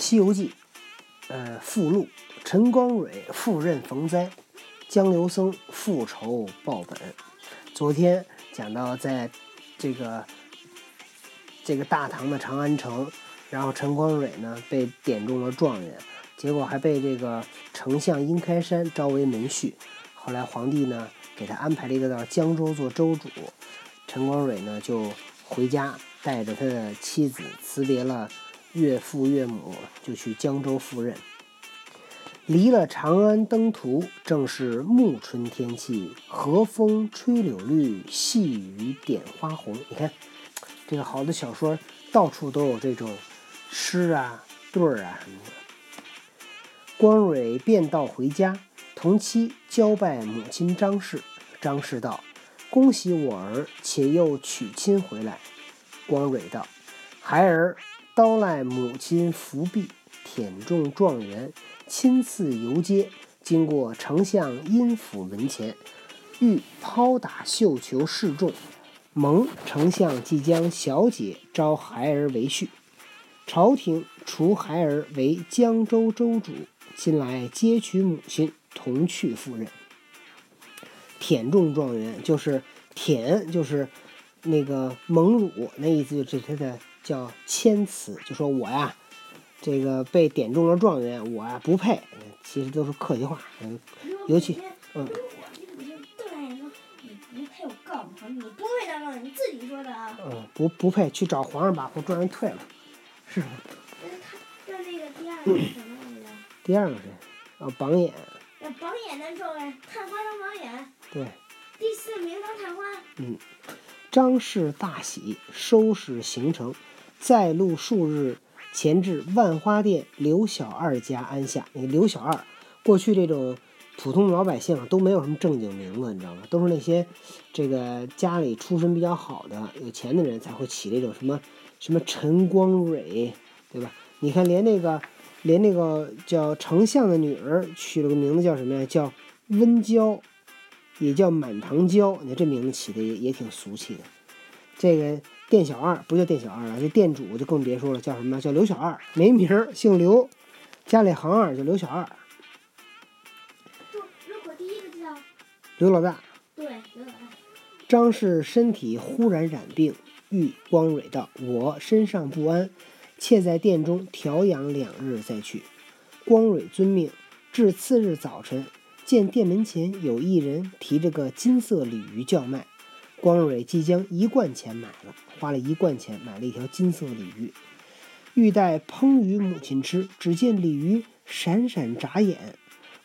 西游记》呃附录：陈光蕊赴任逢灾，江流僧复仇报本。昨天讲到，在这个这个大唐的长安城，然后陈光蕊呢被点中了状元，结果还被这个丞相殷开山招为门婿。后来皇帝呢给他安排了一个到江州做州主，陈光蕊呢就回家，带着他的妻子辞别了岳父岳母，就去江州赴任。离了长安登途，正是暮春天气，和风吹柳绿，细雨点花红。你看，这个好的小说到处都有这种诗啊、对儿啊什么的。光蕊便道回家，同妻交拜母亲张氏。张氏道：“恭喜我儿，且又娶亲回来。”光蕊道：“孩儿叨赖母亲伏弼，忝中状元。”亲自游街，经过丞相阴府门前，欲抛打绣球示众。蒙丞相即将小姐招孩儿为婿，朝廷除孩儿为江州州主，今来接娶母亲，同去赴任。舔中状元就是舔，就是那个蒙辱，那意思就是他的叫谦辞，就说我呀。这个被点中了状元，我呀不配，其实都是客气话。嗯，尤其嗯。你不配，我告诉你，你不配当状元，你自己说的啊。嗯，不不配，去找皇上把状元退了，是吗？那他那那个第二个是什么来着？第二个谁？啊，榜眼。那榜眼当状元，探花当榜眼。对。第四名当探花。嗯，张氏大喜，收拾行程，再路数日。前至万花店刘小二家安下。那刘小二，过去这种普通老百姓啊都没有什么正经名字，你知道吗？都是那些这个家里出身比较好的、有钱的人才会起这种什么什么陈光蕊，对吧？你看，连那个连那个叫丞相的女儿取了个名字叫什么呀？叫温娇，也叫满堂娇。你看这名字起的也也挺俗气的。这个。店小二不叫店小二了，这店主就更别说了，叫什么？叫刘小二，没名儿，姓刘，家里行二，叫刘小二。第一个叫刘老大。对，刘老大。张氏身体忽然染病，遇光蕊道：“我身上不安，妾在殿中调养两日再去。”光蕊遵命。至次日早晨，见殿门前有一人提着个金色鲤鱼叫卖。光蕊即将一贯钱买了，花了一贯钱买了一条金色鲤鱼，欲待烹与母亲吃。只见鲤鱼闪闪眨眼，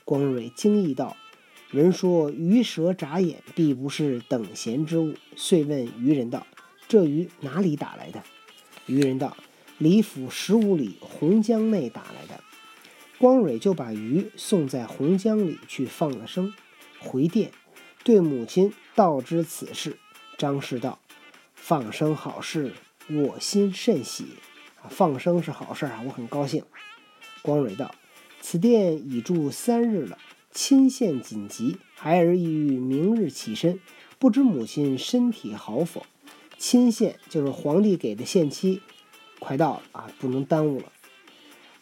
光蕊惊异道：“人说鱼蛇眨眼，必不是等闲之物。”遂问渔人道：“这鱼哪里打来的？”渔人道：“李府十五里洪江内打来的。”光蕊就把鱼送在洪江里去放了生，回殿对母亲道之此事。张氏道：“放生好事，我心甚喜。放生是好事啊，我很高兴。”光蕊道：“此殿已住三日了，亲献紧急，孩儿意欲明日起身，不知母亲身体好否？”亲献就是皇帝给的限期，快到了啊，不能耽误了。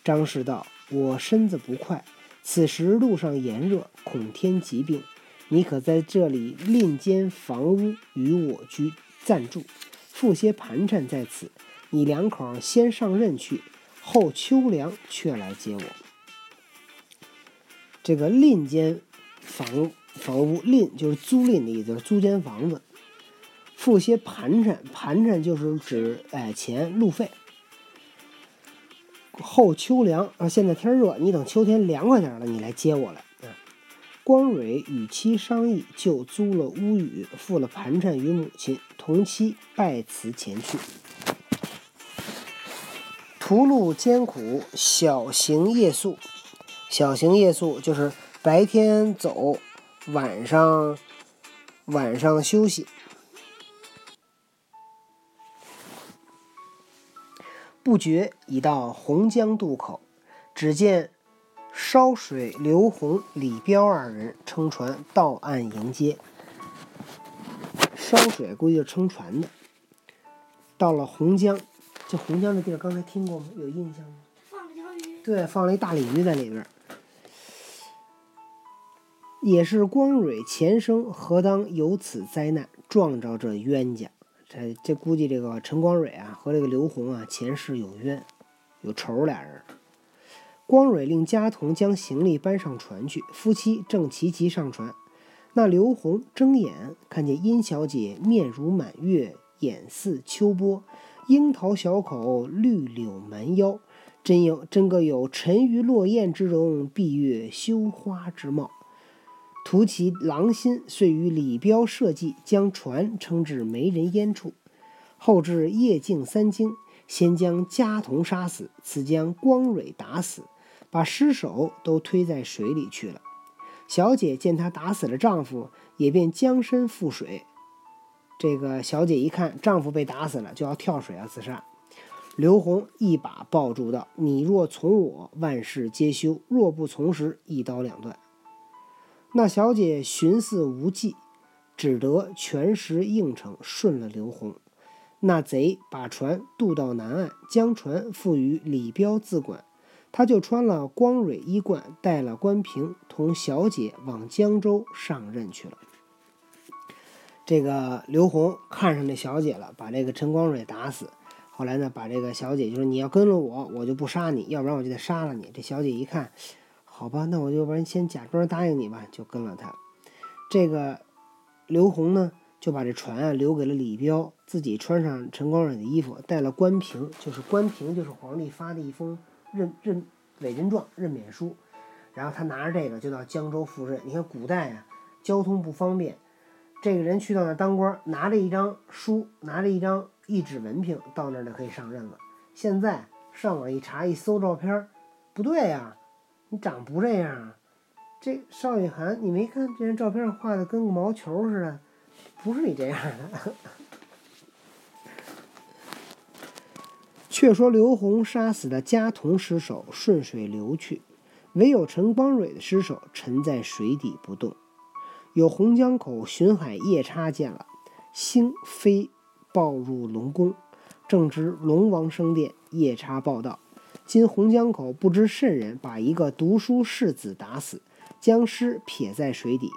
张氏道：“我身子不快，此时路上炎热，恐添疾病。”你可在这里另间房屋与我居暂住，付些盘缠在此。你两口先上任去，后秋凉却来接我。这个另间房房屋，另就是租赁的意思，租间房子。付些盘缠，盘缠就是指哎钱路费。后秋凉啊，现在天热，你等秋天凉快点了，你来接我来。光蕊与妻商议，就租了屋宇，付了盘缠与母亲，同妻拜辞前去。途路艰苦，小行夜宿。小行夜宿就是白天走，晚上晚上休息。不觉已到洪江渡口，只见。烧水刘洪、李彪二人撑船到岸迎接。烧水估计是撑船的。到了洪江，这洪江的地儿刚才听过吗？有印象吗？放了条鱼。对，放了一大鲤鱼在里边。也是光蕊前生何当有此灾难，撞着这冤家。这这估计这个陈光蕊啊和这个刘洪啊前世有冤，有仇俩人。光蕊令家童将行李搬上船去，夫妻正齐齐上船。那刘洪睁眼看见殷小姐面如满月，眼似秋波，樱桃小口，绿柳蛮腰，真有真个有沉鱼落雁之容，闭月羞花之貌。图其狼心，遂与李彪设计，将船撑至没人烟处。后至夜静三更，先将家童杀死，次将光蕊打死，把尸首都推在水里去了。小姐见他打死了丈夫，也便将身赴水。这个小姐一看丈夫被打死了，就要跳水啊自杀。刘洪一把抱住道：“你若从我，万事皆休；若不从时，一刀两断。”那小姐寻思无计，只得全实应承，顺了刘洪。那贼把船渡到南岸，将船付与李彪自管，他就穿了光蕊衣冠，带了关平，同小姐往江州上任去了。这个刘洪看上这小姐了，把这个陈光蕊打死。后来呢，把这个小姐就说：“你要跟了我，我就不杀你；要不然我就得杀了你。”这小姐一看。好吧，那我就不然先假装答应你吧，就跟了他。这个刘洪呢，就把这船啊留给了李彪，自己穿上陈光蕊的衣服，带了关平，就是关平，就是皇帝发的一封任任委任状、任免书。然后他拿着这个就到江州赴任。你看古代啊，交通不方便，这个人去到那当官，拿着一张书，拿着一张一纸文凭，到那儿就可以上任了。现在上网一查，一搜照片，不对呀。你长不这样啊，这邵雨涵，你没看这人照片上画的跟个毛球似的，不是你这样的。却说刘洪杀死的家童尸首顺水流去，唯有陈光蕊的尸首沉在水底不动。有洪江口巡海夜叉见了，星飞报入龙宫，正值龙王升殿，夜叉报道。今洪江口不知甚人把一个读书士子打死，将尸撇在水底。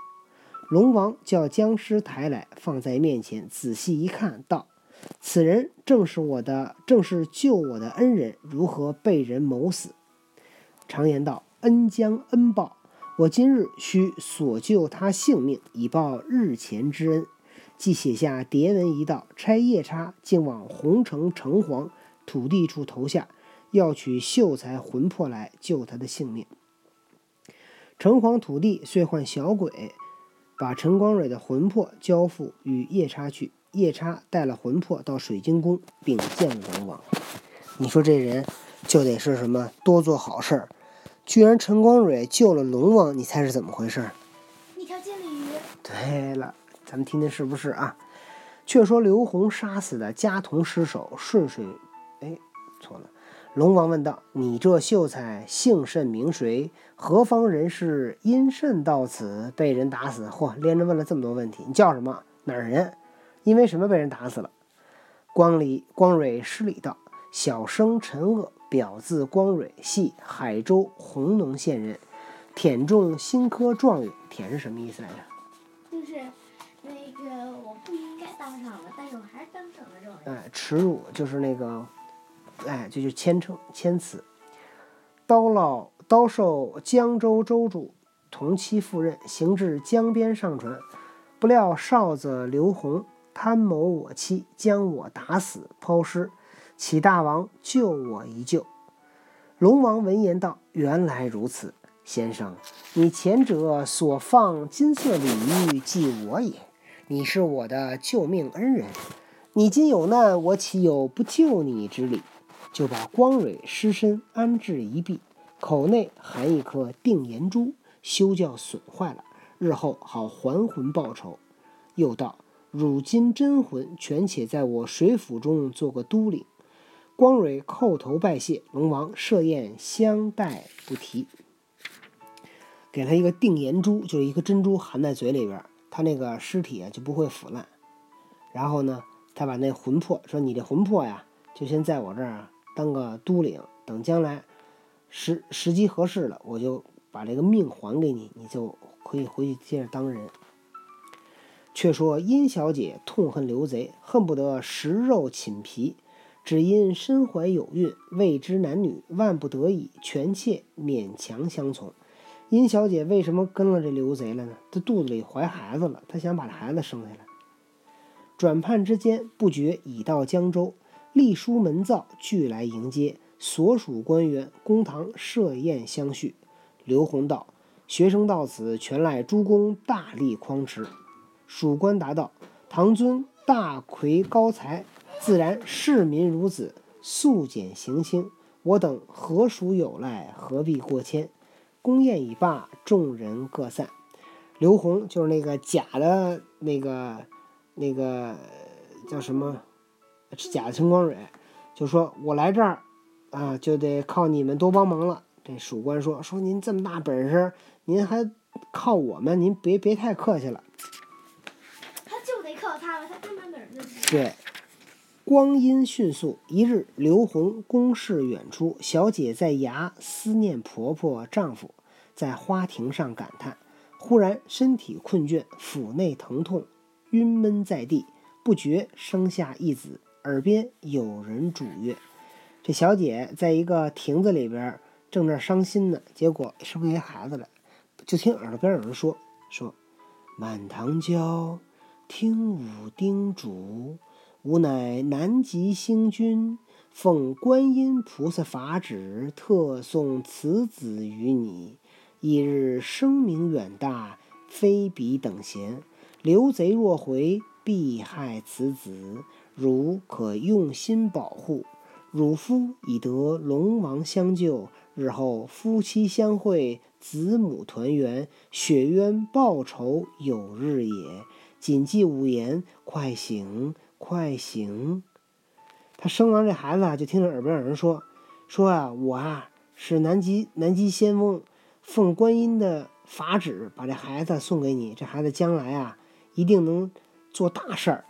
龙王叫僵尸抬来，放在面前，仔细一看，道：“此人正是我的，正是救我的恩人，如何被人谋死？”常言道：“恩将恩报。”我今日需索救他性命，以报日前之恩。即写下牒文一道，差夜叉竟往洪城城隍土地处投下。要取秀才魂魄来救他的性命。城隍土地遂唤小鬼，把陈光蕊的魂魄交付与夜叉去。夜叉带了魂魄到水晶宫，并见龙王。你说这人就得是什么多做好事儿？居然陈光蕊救了龙王，你猜是怎么回事？一条金鲤鱼。对了，咱们听听是不是啊？却说刘洪杀死的家童尸首顺水，哎，错了。龙王问道：“你这秀才姓甚名谁？何方人士？因甚到此？被人打死？”嚯，连着问了这么多问题。你叫什么？哪儿人？因为什么被人打死了？光礼光蕊施礼道：“小生陈鄂，表字光蕊，系海州弘农县人，忝中新科状元。忝是什么意思来着？就是那个我不应该当上了，但是我还是当上了状元。哎，耻辱就是那个。哎，这就谦称谦辞。刀老刀受江州州主同期赴任，行至江边上船，不料哨子刘洪贪谋我妻，将我打死抛尸，启大王救我一救。龙王闻言道：“原来如此，先生，你前者所放金色鲤鱼，即我也。你是我的救命恩人，你今有难，我岂有不救你之理？”就把光蕊尸身安置一臂，口内含一颗定颜珠，休教损坏了，日后好还魂报仇。又道：汝今真魂全且在我水府中做个都领。光蕊叩头拜谢，龙王设宴相待不提，给他一个定颜珠，就是一个珍珠含在嘴里边，他那个尸体啊就不会腐烂。然后呢，他把那魂魄说：“你这魂魄呀，就先在我这儿。”当个都领，等将来时时机合适了，我就把这个命还给你，你就可以回去接着当人。却说殷小姐痛恨刘贼，恨不得食肉寝皮，只因身怀有孕，未知男女，万不得已，权妾勉强相从。殷小姐为什么跟了这刘贼了呢？她肚子里怀孩子了，她想把这孩子生下来。转盼之间，不觉已到江州，吏书门造俱来迎接，所属官员公堂设宴相叙。刘洪道：“学生到此，全赖诸公大力匡持。”属官答道：“唐尊大魁高才，自然市民如子，素减刑轻。我等何属有赖？何必过谦？”宫宴已罢，众人各散。刘洪就是那个假的，那个那个叫什么？假的陈光蕊，就说我来这儿啊，就得靠你们多帮忙了。这属官说：“说您这么大本事，您还靠我们？您别别太客气了。”对，光阴迅速，一日，刘洪公事远出，小姐在衙思念婆婆丈夫，在花亭上感叹，忽然身体困倦，腹内疼痛，晕闷在地，不觉生下一子。耳边有人嘱曰：“这小姐在一个亭子里边正那伤心呢，结果生不下孩子来，就听耳朵边有人说说，满堂娇。”听吾叮嘱，吾乃南极星君，奉观音菩萨法旨，特送此子于你。一日声名远大，非彼等闲。刘贼若回，必害此子。汝可用心保护。汝夫已得龙王相救，日后夫妻相会，子母团圆，雪冤报仇有日也。谨记五言，快醒，快醒！他生完这孩子啊，就听着耳边有人说：“说啊，我啊是南极南极仙翁，奉观音的法旨，把这孩子送给你。这孩子将来啊，一定能做大事儿。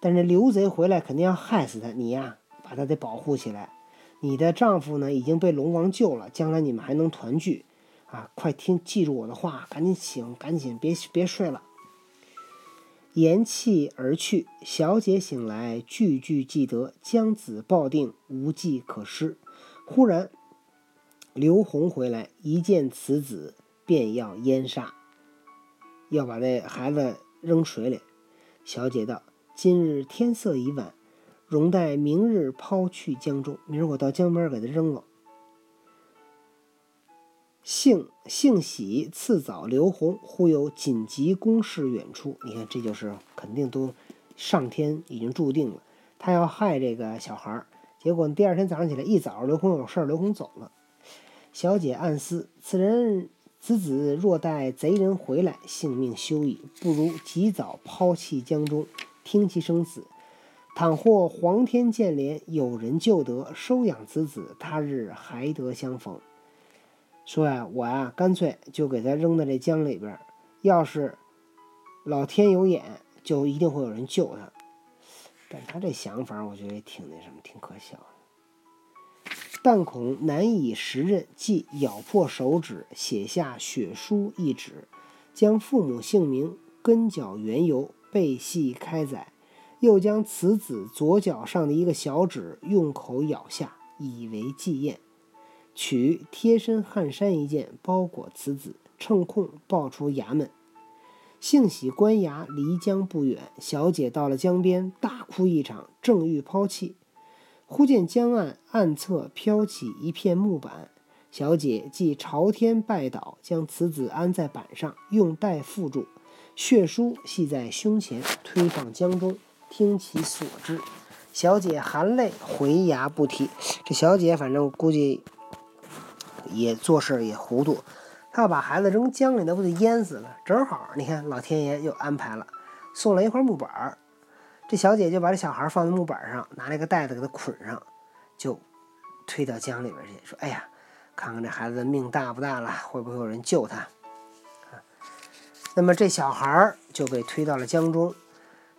但是刘贼回来，肯定要害死他。你呀，把他得保护起来。你的丈夫呢，已经被龙王救了，将来你们还能团聚啊！快听，记住我的话，赶紧醒，赶紧别别睡了。”言讫而去，小姐醒来，句句记得，将子抱定，无计可施。忽然，刘洪回来，一见此子，便要淹杀，要把这孩子扔水里。小姐道：“今日天色已晚，容待明日抛去江中。明儿我到江边给他扔了。”幸幸喜，次早刘洪忽有紧急公事远出。你看，这就是肯定都上天已经注定了，他要害这个小孩儿。结果第二天早上起来一早，刘洪有事儿，刘洪走了。小姐暗思：此人此子若待贼人回来，性命休矣，不如及早抛弃江中，听其生死。倘或皇天见怜，有人救得，收养此子，他日还得相逢。说呀，我呀，干脆就给他扔到这江里边。要是老天有眼，就一定会有人救他。但他这想法，我觉得也挺那什么，挺可笑的。但恐难以识认，即咬破手指，写下血书一纸，将父母姓名、根脚缘由背细开载，又将此子左脚上的一个小指用口咬下，以为祭验。取贴身汗衫一件，包裹此子，趁空抱出衙门。幸喜官衙离江不远，小姐到了江边，大哭一场，正欲抛弃，忽见江岸岸侧飘起一片木板，小姐即朝天拜倒，将此子安在板上，用带缚住，血书系在胸前，推上江中，听其所至。小姐含泪回衙不提。这小姐反正估计。也做事也糊涂，他要把孩子扔江里，那不就淹死了？正好，你看老天爷又安排了，送来一块木板儿。这小姐就把这小孩放在木板上，拿那个袋子给他捆上，就推到江里边去，说：“哎呀，看看这孩子的命大不大了，会不会有人救他？”，那么这小孩就被推到了江中，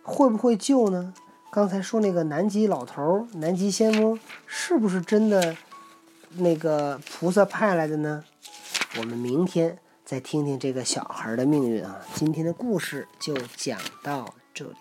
会不会救呢？刚才说那个南极老头、南极仙翁，是不是真的？那个菩萨派来的呢？我们明天再听听这个小孩的命运啊！今天的故事就讲到这里。